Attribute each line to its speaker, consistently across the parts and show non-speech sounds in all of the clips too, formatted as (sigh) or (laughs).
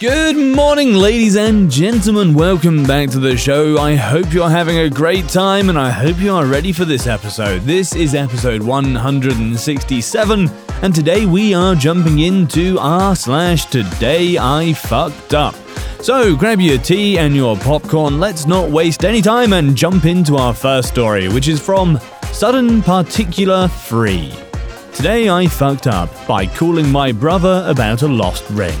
Speaker 1: Good morning, ladies and gentlemen. Welcome back to the show. I hope you're having a great time and I hope you are ready for this episode. This is episode 167, and today we are jumping into r slash today I fucked up. So grab your tea and your popcorn, let's not waste any time and jump into our first story, which is from Sudden Particular Free. Today I fucked up by calling my brother about a lost ring.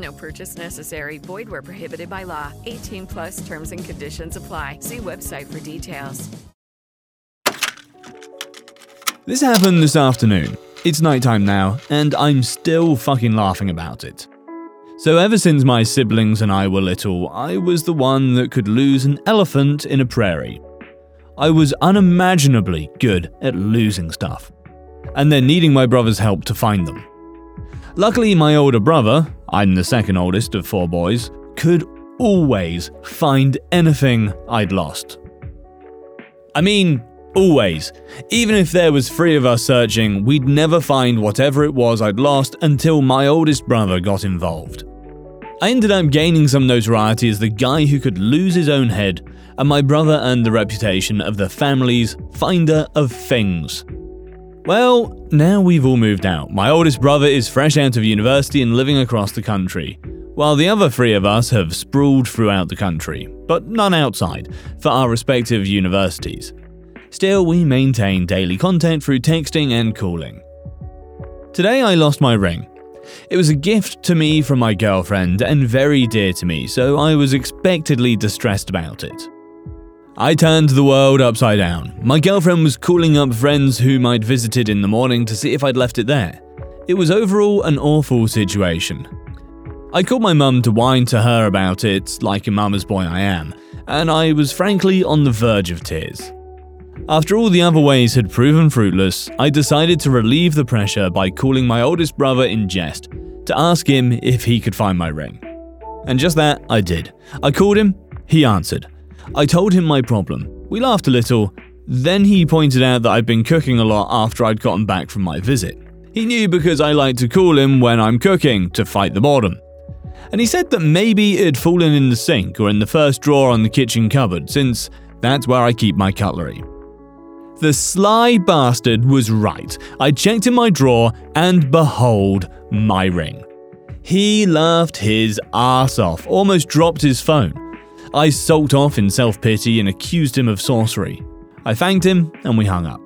Speaker 2: No purchase necessary. Void where prohibited by law. 18 plus terms and conditions apply. See website for details.
Speaker 1: This happened this afternoon. It's nighttime now, and I'm still fucking laughing about it. So, ever since my siblings and I were little, I was the one that could lose an elephant in a prairie. I was unimaginably good at losing stuff, and then needing my brother's help to find them. Luckily, my older brother, I'm the second oldest of four boys, could always find anything I'd lost. I mean, always. Even if there was three of us searching, we'd never find whatever it was I'd lost until my oldest brother got involved. I ended up gaining some notoriety as the guy who could lose his own head, and my brother earned the reputation of the family's finder of things. Well, now we've all moved out. My oldest brother is fresh out of university and living across the country, while the other three of us have sprawled throughout the country, but none outside, for our respective universities. Still, we maintain daily content through texting and calling. Today I lost my ring. It was a gift to me from my girlfriend and very dear to me, so I was expectedly distressed about it. I turned the world upside down. My girlfriend was calling up friends whom I'd visited in the morning to see if I'd left it there. It was overall an awful situation. I called my mum to whine to her about it, like a mama's boy I am, and I was frankly on the verge of tears. After all the other ways had proven fruitless, I decided to relieve the pressure by calling my oldest brother in jest to ask him if he could find my ring. And just that, I did. I called him, he answered. I told him my problem. We laughed a little. Then he pointed out that I'd been cooking a lot after I'd gotten back from my visit. He knew because I like to call him when I'm cooking to fight the boredom. And he said that maybe it had fallen in the sink or in the first drawer on the kitchen cupboard, since that's where I keep my cutlery. The sly bastard was right. I checked in my drawer, and behold, my ring. He laughed his ass off, almost dropped his phone. I sulked off in self pity and accused him of sorcery. I thanked him, and we hung up.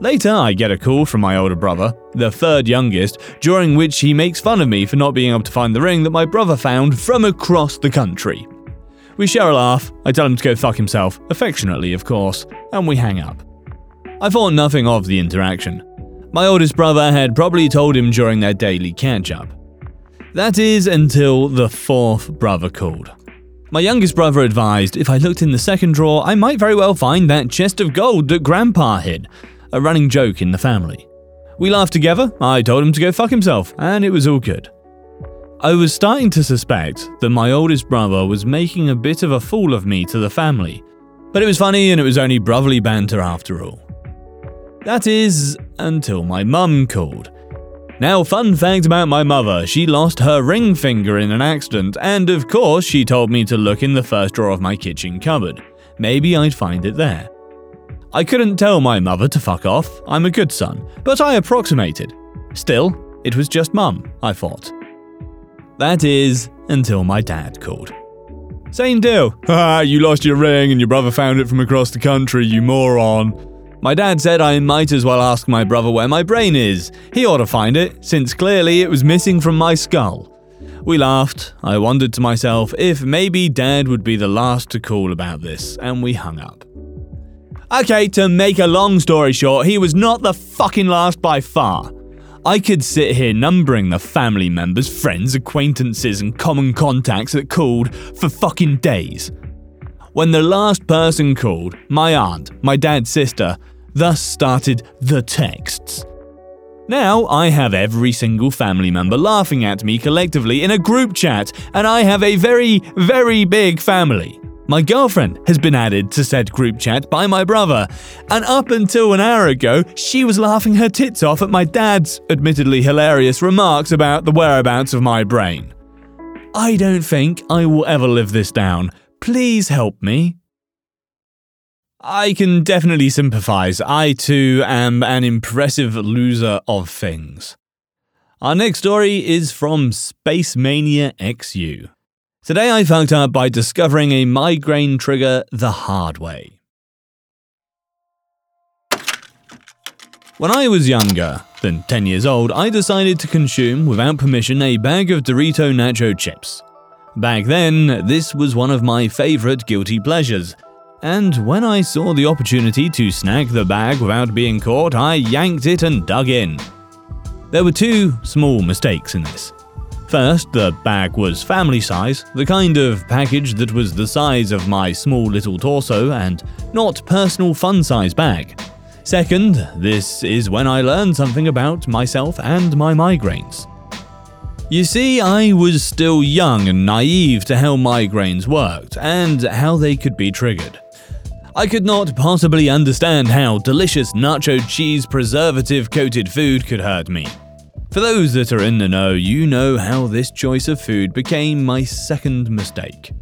Speaker 1: Later, I get a call from my older brother, the third youngest, during which he makes fun of me for not being able to find the ring that my brother found from across the country. We share a laugh, I tell him to go fuck himself, affectionately, of course, and we hang up. I thought nothing of the interaction. My oldest brother had probably told him during their daily catch up. That is until the fourth brother called. My youngest brother advised if I looked in the second drawer, I might very well find that chest of gold that Grandpa hid, a running joke in the family. We laughed together, I told him to go fuck himself, and it was all good. I was starting to suspect that my oldest brother was making a bit of a fool of me to the family, but it was funny and it was only brotherly banter after all. That is, until my mum called. Now, fun fact about my mother she lost her ring finger in an accident, and of course, she told me to look in the first drawer of my kitchen cupboard. Maybe I'd find it there. I couldn't tell my mother to fuck off, I'm a good son, but I approximated. Still, it was just mum, I thought. That is, until my dad called. Same deal. (laughs) Ah, you lost your ring and your brother found it from across the country, you moron. My dad said I might as well ask my brother where my brain is. He ought to find it, since clearly it was missing from my skull. We laughed. I wondered to myself if maybe dad would be the last to call about this, and we hung up. Okay, to make a long story short, he was not the fucking last by far. I could sit here numbering the family members, friends, acquaintances, and common contacts that called for fucking days. When the last person called, my aunt, my dad's sister, Thus started the texts. Now I have every single family member laughing at me collectively in a group chat, and I have a very, very big family. My girlfriend has been added to said group chat by my brother, and up until an hour ago, she was laughing her tits off at my dad's admittedly hilarious remarks about the whereabouts of my brain. I don't think I will ever live this down. Please help me. I can definitely sympathize. I too am an impressive loser of things. Our next story is from Space Mania XU. Today I fucked up by discovering a migraine trigger the hard way. When I was younger than 10 years old, I decided to consume, without permission, a bag of Dorito nacho chips. Back then, this was one of my favorite guilty pleasures and when I saw the opportunity to snag the bag without being caught, I yanked it and dug in. There were two small mistakes in this. First, the bag was family size, the kind of package that was the size of my small little torso and not personal fun size bag. Second, this is when I learned something about myself and my migraines. You see, I was still young and naive to how migraines worked and how they could be triggered. I could not possibly understand how delicious nacho cheese preservative coated food could hurt me. For those that are in the know, you know how this choice of food became my second mistake.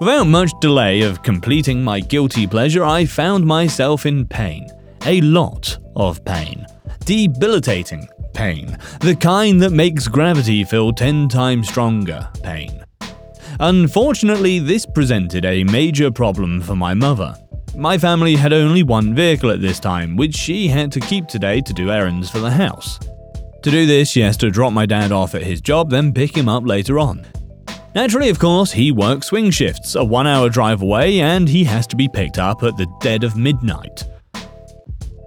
Speaker 1: Without much delay of completing my guilty pleasure, I found myself in pain. A lot of pain. Debilitating pain. The kind that makes gravity feel 10 times stronger pain. Unfortunately, this presented a major problem for my mother. My family had only one vehicle at this time, which she had to keep today to do errands for the house. To do this, she has to drop my dad off at his job, then pick him up later on. Naturally, of course, he works swing shifts, a one hour drive away, and he has to be picked up at the dead of midnight.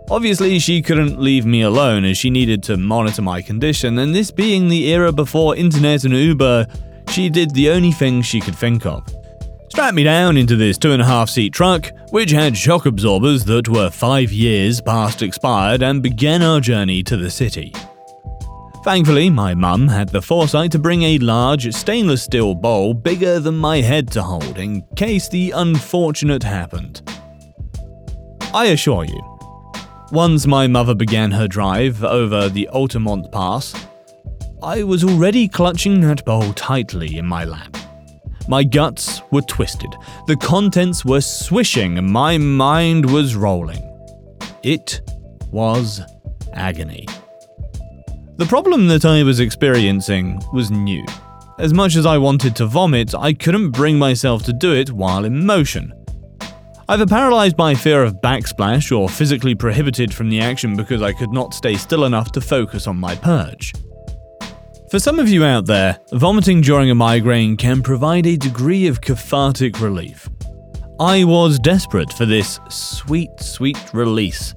Speaker 1: Obviously, she couldn't leave me alone as she needed to monitor my condition, and this being the era before internet and Uber, she did the only thing she could think of. Strap me down into this two and a half seat truck, which had shock absorbers that were five years past expired, and began our journey to the city. Thankfully, my mum had the foresight to bring a large stainless steel bowl bigger than my head to hold in case the unfortunate happened. I assure you, once my mother began her drive over the Altamont Pass, I was already clutching that bowl tightly in my lap. My guts were twisted, the contents were swishing, my mind was rolling. It was agony. The problem that I was experiencing was new. As much as I wanted to vomit, I couldn't bring myself to do it while in motion. Either paralyzed by fear of backsplash or physically prohibited from the action because I could not stay still enough to focus on my purge. For some of you out there, vomiting during a migraine can provide a degree of cathartic relief. I was desperate for this sweet, sweet release,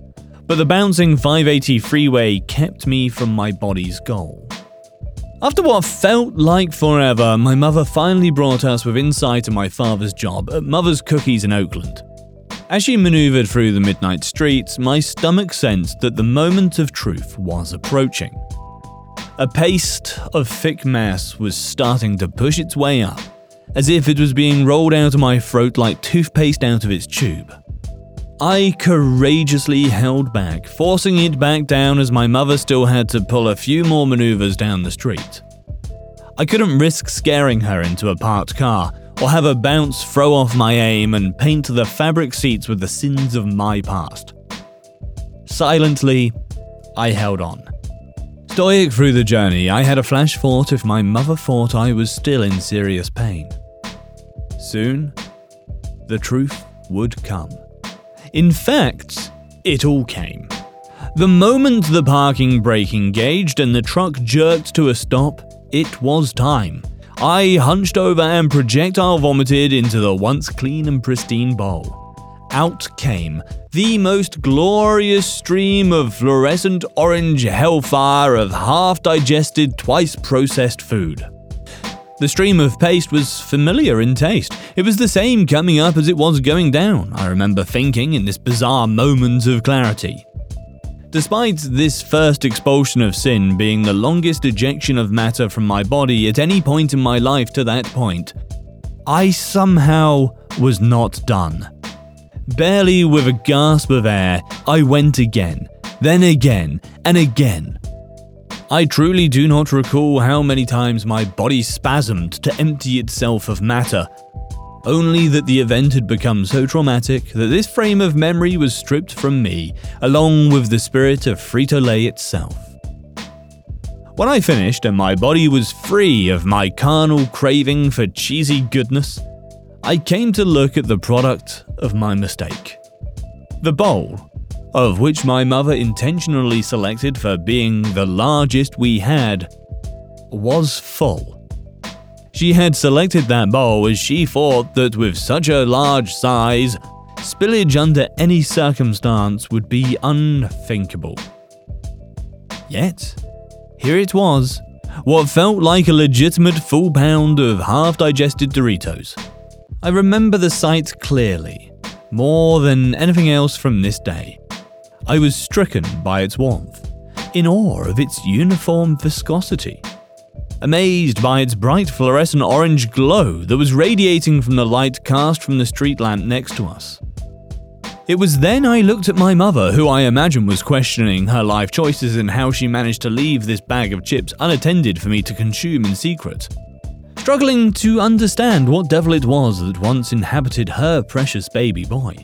Speaker 1: but the bouncing 580 freeway kept me from my body's goal. After what felt like forever, my mother finally brought us within sight of my father's job at Mother's Cookies in Oakland. As she maneuvered through the midnight streets, my stomach sensed that the moment of truth was approaching. A paste of thick mass was starting to push its way up, as if it was being rolled out of my throat like toothpaste out of its tube. I courageously held back, forcing it back down as my mother still had to pull a few more maneuvers down the street. I couldn't risk scaring her into a parked car, or have her bounce throw off my aim and paint the fabric seats with the sins of my past. Silently, I held on. Stoic through the journey, I had a flash thought if my mother thought I was still in serious pain. Soon, the truth would come. In fact, it all came. The moment the parking brake engaged and the truck jerked to a stop, it was time. I hunched over and projectile vomited into the once clean and pristine bowl. Out came the most glorious stream of fluorescent orange hellfire of half digested, twice processed food. The stream of paste was familiar in taste. It was the same coming up as it was going down, I remember thinking in this bizarre moment of clarity. Despite this first expulsion of sin being the longest ejection of matter from my body at any point in my life to that point, I somehow was not done. Barely with a gasp of air, I went again, then again, and again. I truly do not recall how many times my body spasmed to empty itself of matter, only that the event had become so traumatic that this frame of memory was stripped from me, along with the spirit of Frito Lay itself. When I finished and my body was free of my carnal craving for cheesy goodness, I came to look at the product of my mistake. The bowl, of which my mother intentionally selected for being the largest we had, was full. She had selected that bowl as she thought that with such a large size, spillage under any circumstance would be unthinkable. Yet, here it was, what felt like a legitimate full pound of half digested Doritos. I remember the sight clearly, more than anything else from this day. I was stricken by its warmth, in awe of its uniform viscosity, amazed by its bright fluorescent orange glow that was radiating from the light cast from the street lamp next to us. It was then I looked at my mother, who I imagine was questioning her life choices and how she managed to leave this bag of chips unattended for me to consume in secret struggling to understand what devil it was that once inhabited her precious baby boy.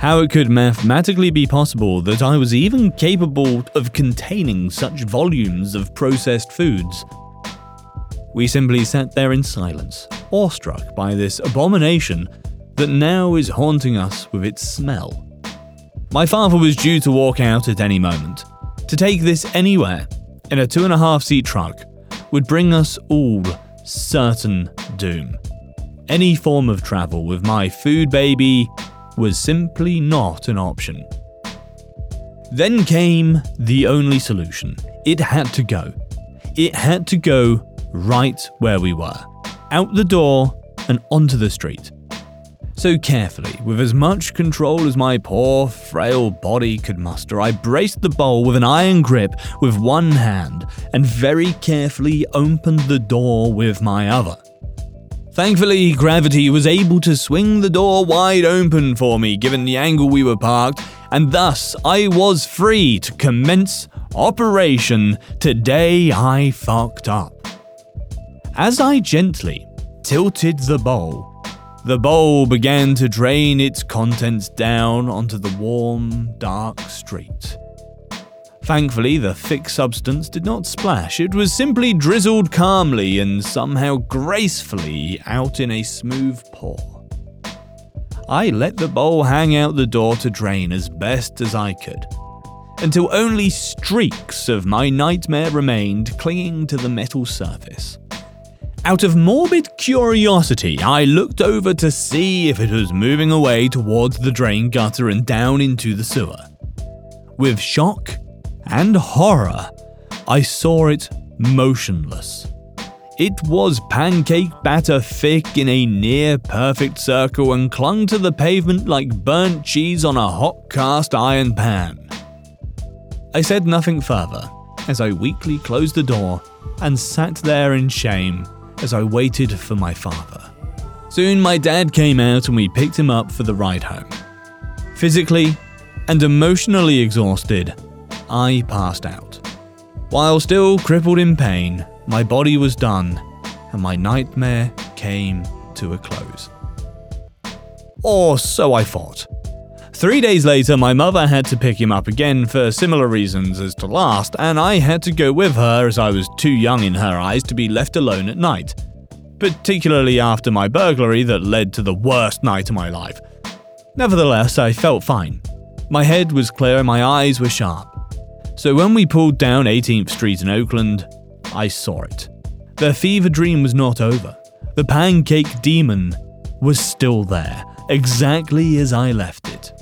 Speaker 1: How it could mathematically be possible that I was even capable of containing such volumes of processed foods. We simply sat there in silence, awestruck by this abomination that now is haunting us with its smell. My father was due to walk out at any moment. To take this anywhere, in a two and a half seat truck, would bring us all certain doom. Any form of travel with my food baby was simply not an option. Then came the only solution. It had to go. It had to go right where we were, out the door and onto the street. So carefully, with as much control as my poor, frail body could muster, I braced the bowl with an iron grip with one hand and very carefully opened the door with my other. Thankfully, gravity was able to swing the door wide open for me given the angle we were parked, and thus I was free to commence Operation Today I Fucked Up. As I gently tilted the bowl, the bowl began to drain its contents down onto the warm, dark street. Thankfully, the thick substance did not splash, it was simply drizzled calmly and somehow gracefully out in a smooth pour. I let the bowl hang out the door to drain as best as I could, until only streaks of my nightmare remained clinging to the metal surface. Out of morbid curiosity, I looked over to see if it was moving away towards the drain gutter and down into the sewer. With shock and horror, I saw it motionless. It was pancake batter thick in a near perfect circle and clung to the pavement like burnt cheese on a hot cast iron pan. I said nothing further as I weakly closed the door and sat there in shame as I waited for my father. Soon my dad came out and we picked him up for the ride home. Physically and emotionally exhausted, I passed out. While still crippled in pain, my body was done and my nightmare came to a close. Or so I thought. Three days later, my mother had to pick him up again for similar reasons as to last, and I had to go with her as I was too young in her eyes to be left alone at night. particularly after my burglary that led to the worst night of my life. Nevertheless, I felt fine. My head was clear and my eyes were sharp. So when we pulled down 18th Street in Oakland, I saw it. The fever dream was not over. The pancake demon was still there, exactly as I left it.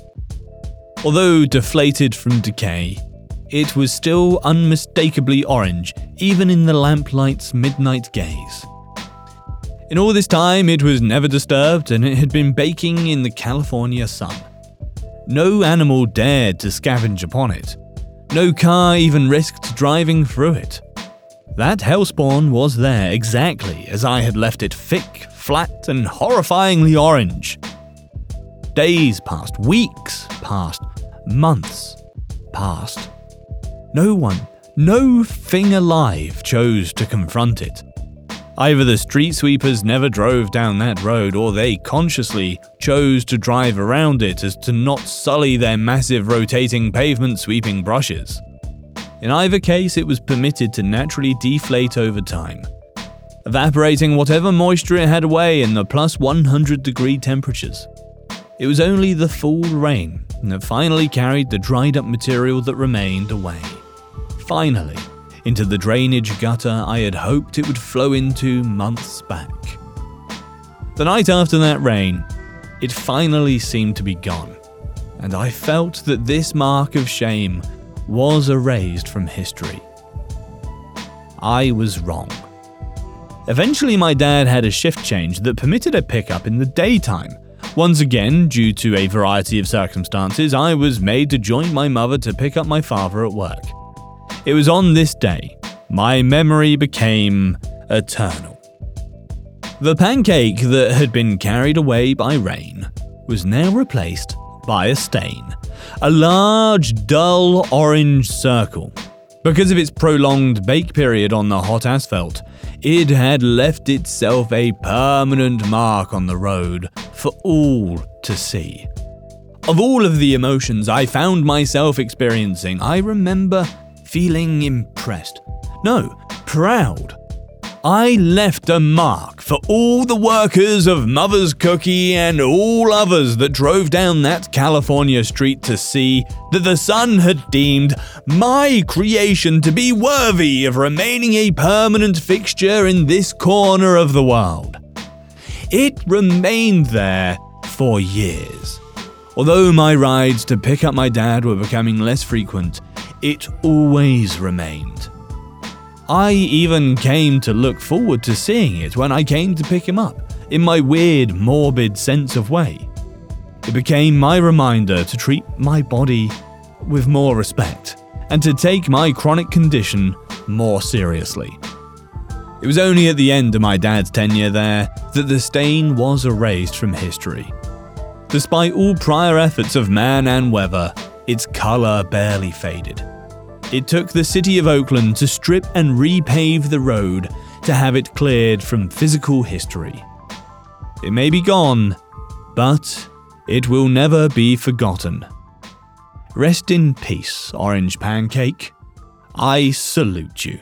Speaker 1: Although deflated from decay, it was still unmistakably orange, even in the lamplight's midnight gaze. In all this time, it was never disturbed and it had been baking in the California sun. No animal dared to scavenge upon it. No car even risked driving through it. That hellspawn was there exactly as I had left it thick, flat, and horrifyingly orange. Days passed, weeks passed, months passed. No one, no thing alive chose to confront it. Either the street sweepers never drove down that road or they consciously chose to drive around it as to not sully their massive rotating pavement sweeping brushes. In either case, it was permitted to naturally deflate over time, evaporating whatever moisture it had away in the plus 100 degree temperatures. It was only the fall rain that finally carried the dried up material that remained away. Finally, into the drainage gutter I had hoped it would flow into months back. The night after that rain, it finally seemed to be gone, and I felt that this mark of shame was erased from history. I was wrong. Eventually, my dad had a shift change that permitted a pickup in the daytime. Once again, due to a variety of circumstances, I was made to join my mother to pick up my father at work. It was on this day my memory became eternal. The pancake that had been carried away by rain was now replaced by a stain, a large, dull orange circle. Because of its prolonged bake period on the hot asphalt, it had left itself a permanent mark on the road for all to see. Of all of the emotions I found myself experiencing, I remember feeling impressed. No, proud. I left a mark for all the workers of Mother's Cookie and all others that drove down that California street to see that the sun had deemed my creation to be worthy of remaining a permanent fixture in this corner of the world. It remained there for years. Although my rides to pick up my dad were becoming less frequent, it always remained. I even came to look forward to seeing it when I came to pick him up, in my weird, morbid sense of way. It became my reminder to treat my body with more respect and to take my chronic condition more seriously. It was only at the end of my dad's tenure there that the stain was erased from history. Despite all prior efforts of man and weather, its colour barely faded. It took the city of Oakland to strip and repave the road to have it cleared from physical history. It may be gone, but it will never be forgotten. Rest in peace, Orange Pancake. I salute you.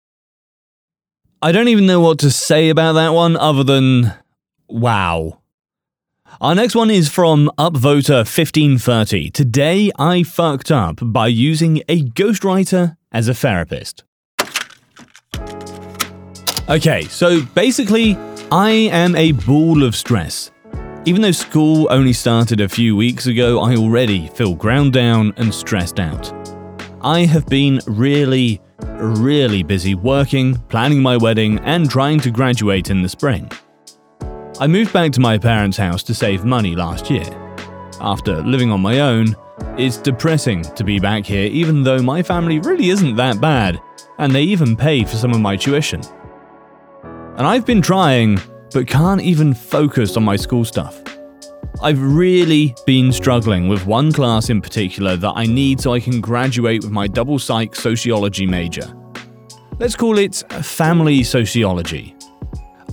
Speaker 1: I don't even know what to say about that one other than wow. Our next one is from Upvoter 1530. Today I fucked up by using a ghostwriter as a therapist. Okay, so basically, I am a ball of stress. Even though school only started a few weeks ago, I already feel ground down and stressed out. I have been really, really busy working, planning my wedding, and trying to graduate in the spring. I moved back to my parents' house to save money last year. After living on my own, it's depressing to be back here even though my family really isn't that bad, and they even pay for some of my tuition. and I've been trying, but can't even focus on my school stuff. I've really been struggling with one class in particular that I need so I can graduate with my double psych sociology major. Let's call it family sociology.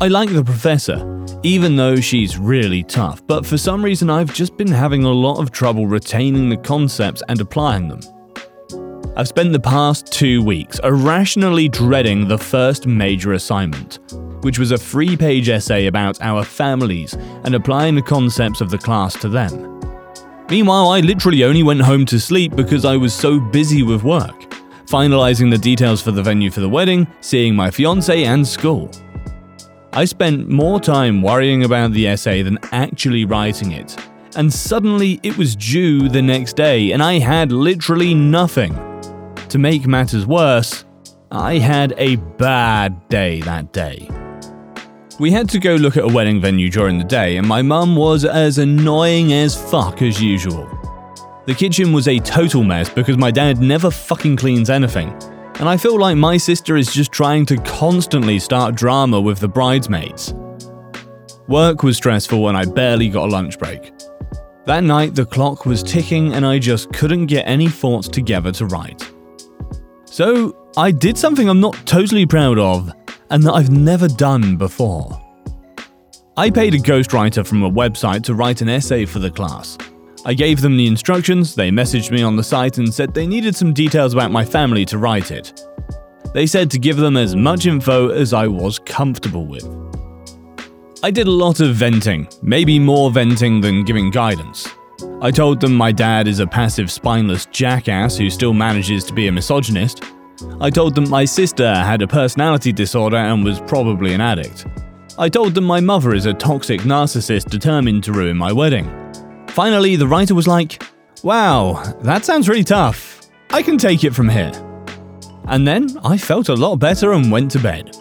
Speaker 1: I like the professor, even though she's really tough, but for some reason I've just been having a lot of trouble retaining the concepts and applying them. I've spent the past two weeks irrationally dreading the first major assignment, which was a three page essay about our families and applying the concepts of the class to them. Meanwhile, I literally only went home to sleep because I was so busy with work, finalizing the details for the venue for the wedding, seeing my fiance, and school. I spent more time worrying about the essay than actually writing it, and suddenly it was due the next day, and I had literally nothing. To make matters worse, I had a bad day that day. We had to go look at a wedding venue during the day, and my mum was as annoying as fuck as usual. The kitchen was a total mess because my dad never fucking cleans anything, and I feel like my sister is just trying to constantly start drama with the bridesmaids. Work was stressful and I barely got a lunch break. That night, the clock was ticking and I just couldn't get any thoughts together to write. So, I did something I'm not totally proud of and that I've never done before. I paid a ghostwriter from a website to write an essay for the class. I gave them the instructions, they messaged me on the site and said they needed some details about my family to write it. They said to give them as much info as I was comfortable with. I did a lot of venting, maybe more venting than giving guidance. I told them my dad is a passive, spineless jackass who still manages to be a misogynist, I told them my sister had a personality disorder and was probably an addict. I told them my mother is a toxic narcissist determined to ruin my wedding. Finally, the writer was like, Wow, that sounds really tough. I can take it from here. And then I felt a lot better and went to bed.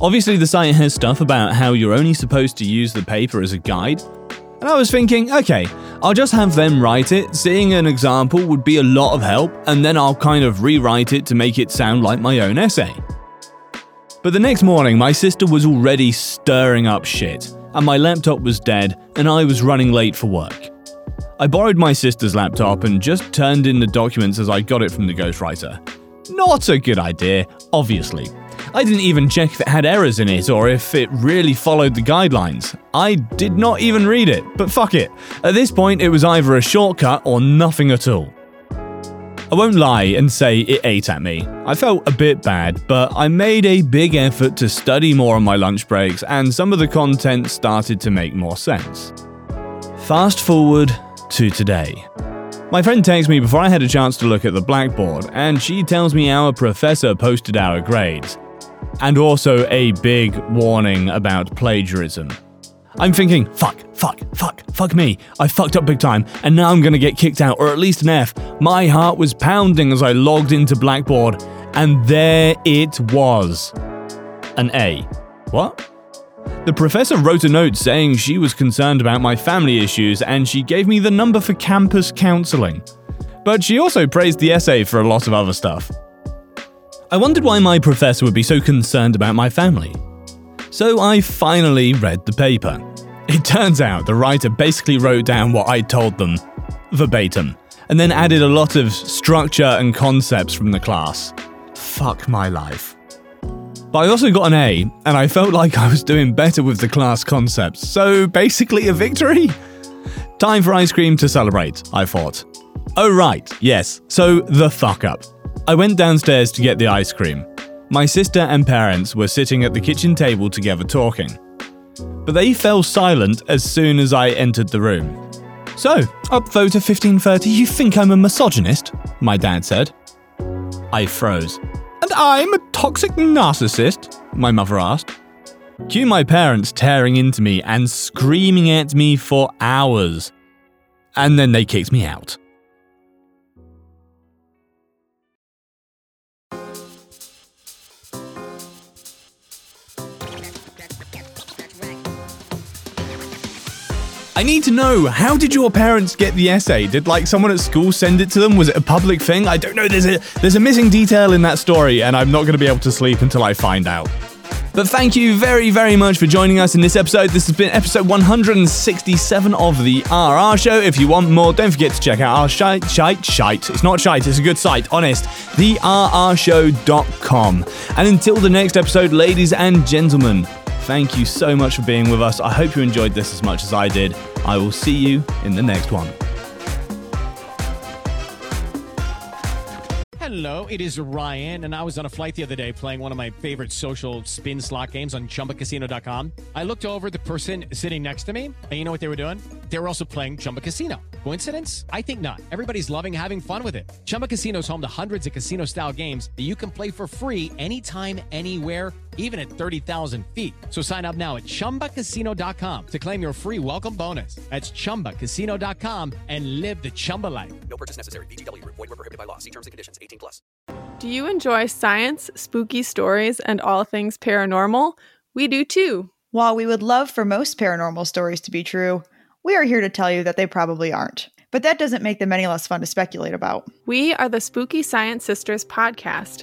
Speaker 1: Obviously, the site has stuff about how you're only supposed to use the paper as a guide, and I was thinking, okay, I'll just have them write it, seeing an example would be a lot of help, and then I'll kind of rewrite it to make it sound like my own essay. But the next morning, my sister was already stirring up shit, and my laptop was dead, and I was running late for work. I borrowed my sister's laptop and just turned in the documents as I got it from the ghostwriter. Not a good idea, obviously. I didn't even check if it had errors in it or if it really followed the guidelines. I did not even read it, but fuck it. At this point, it was either a shortcut or nothing at all. I won't lie and say it ate at me. I felt a bit bad, but I made a big effort to study more on my lunch breaks, and some of the content started to make more sense. Fast forward to today. My friend texts me before I had a chance to look at the blackboard, and she tells me our professor posted our grades and also a big warning about plagiarism. I'm thinking, fuck, fuck, fuck, fuck me. I fucked up big time, and now I'm gonna get kicked out, or at least an F. My heart was pounding as I logged into Blackboard, and there it was. An A. What? The professor wrote a note saying she was concerned about my family issues and she gave me the number for campus counseling. But she also praised the essay for a lot of other stuff. I wondered why my professor would be so concerned about my family. So I finally read the paper. It turns out the writer basically wrote down what I told them, verbatim, and then added a lot of structure and concepts from the class. Fuck my life. But I also got an A, and I felt like I was doing better with the class concepts, so basically a victory? Time for ice cream to celebrate, I thought. Oh, right, yes, so the fuck up. I went downstairs to get the ice cream. My sister and parents were sitting at the kitchen table together talking. But they fell silent as soon as I entered the room. So, Upvoter 1530, you think I'm a misogynist? My dad said. I froze. And I'm a toxic narcissist? My mother asked. Cue my parents tearing into me and screaming at me for hours. And then they kicked me out. I need to know how did your parents get the essay? Did like someone at school send it to them? Was it a public thing? I don't know. There's a there's a missing detail in that story, and I'm not going to be able to sleep until I find out. But thank you very, very much for joining us in this episode. This has been episode 167 of the RR Show. If you want more, don't forget to check out our shite, shite, shite. It's not shite, it's a good site, honest. TheRRShow.com. And until the next episode, ladies and gentlemen, thank you so much for being with us. I hope you enjoyed this as much as I did. I will see you in the next one.
Speaker 3: Hello, it is Ryan, and I was on a flight the other day playing one of my favorite social spin slot games on chumbacasino.com. I looked over the person sitting next to me, and you know what they were doing? They were also playing Chumba Casino. Coincidence? I think not. Everybody's loving having fun with it. Chumba Casino is home to hundreds of casino style games that you can play for free anytime, anywhere even at 30,000 feet. So sign up now at ChumbaCasino.com to claim your free welcome bonus. That's ChumbaCasino.com and live the Chumba life.
Speaker 4: No purchase necessary. VGW. Void were prohibited by law. See terms and conditions. 18 plus.
Speaker 5: Do you enjoy science, spooky stories, and all things paranormal? We do too.
Speaker 6: While we would love for most paranormal stories to be true, we are here to tell you that they probably aren't. But that doesn't make them any less fun to speculate about.
Speaker 5: We are the Spooky Science Sisters podcast.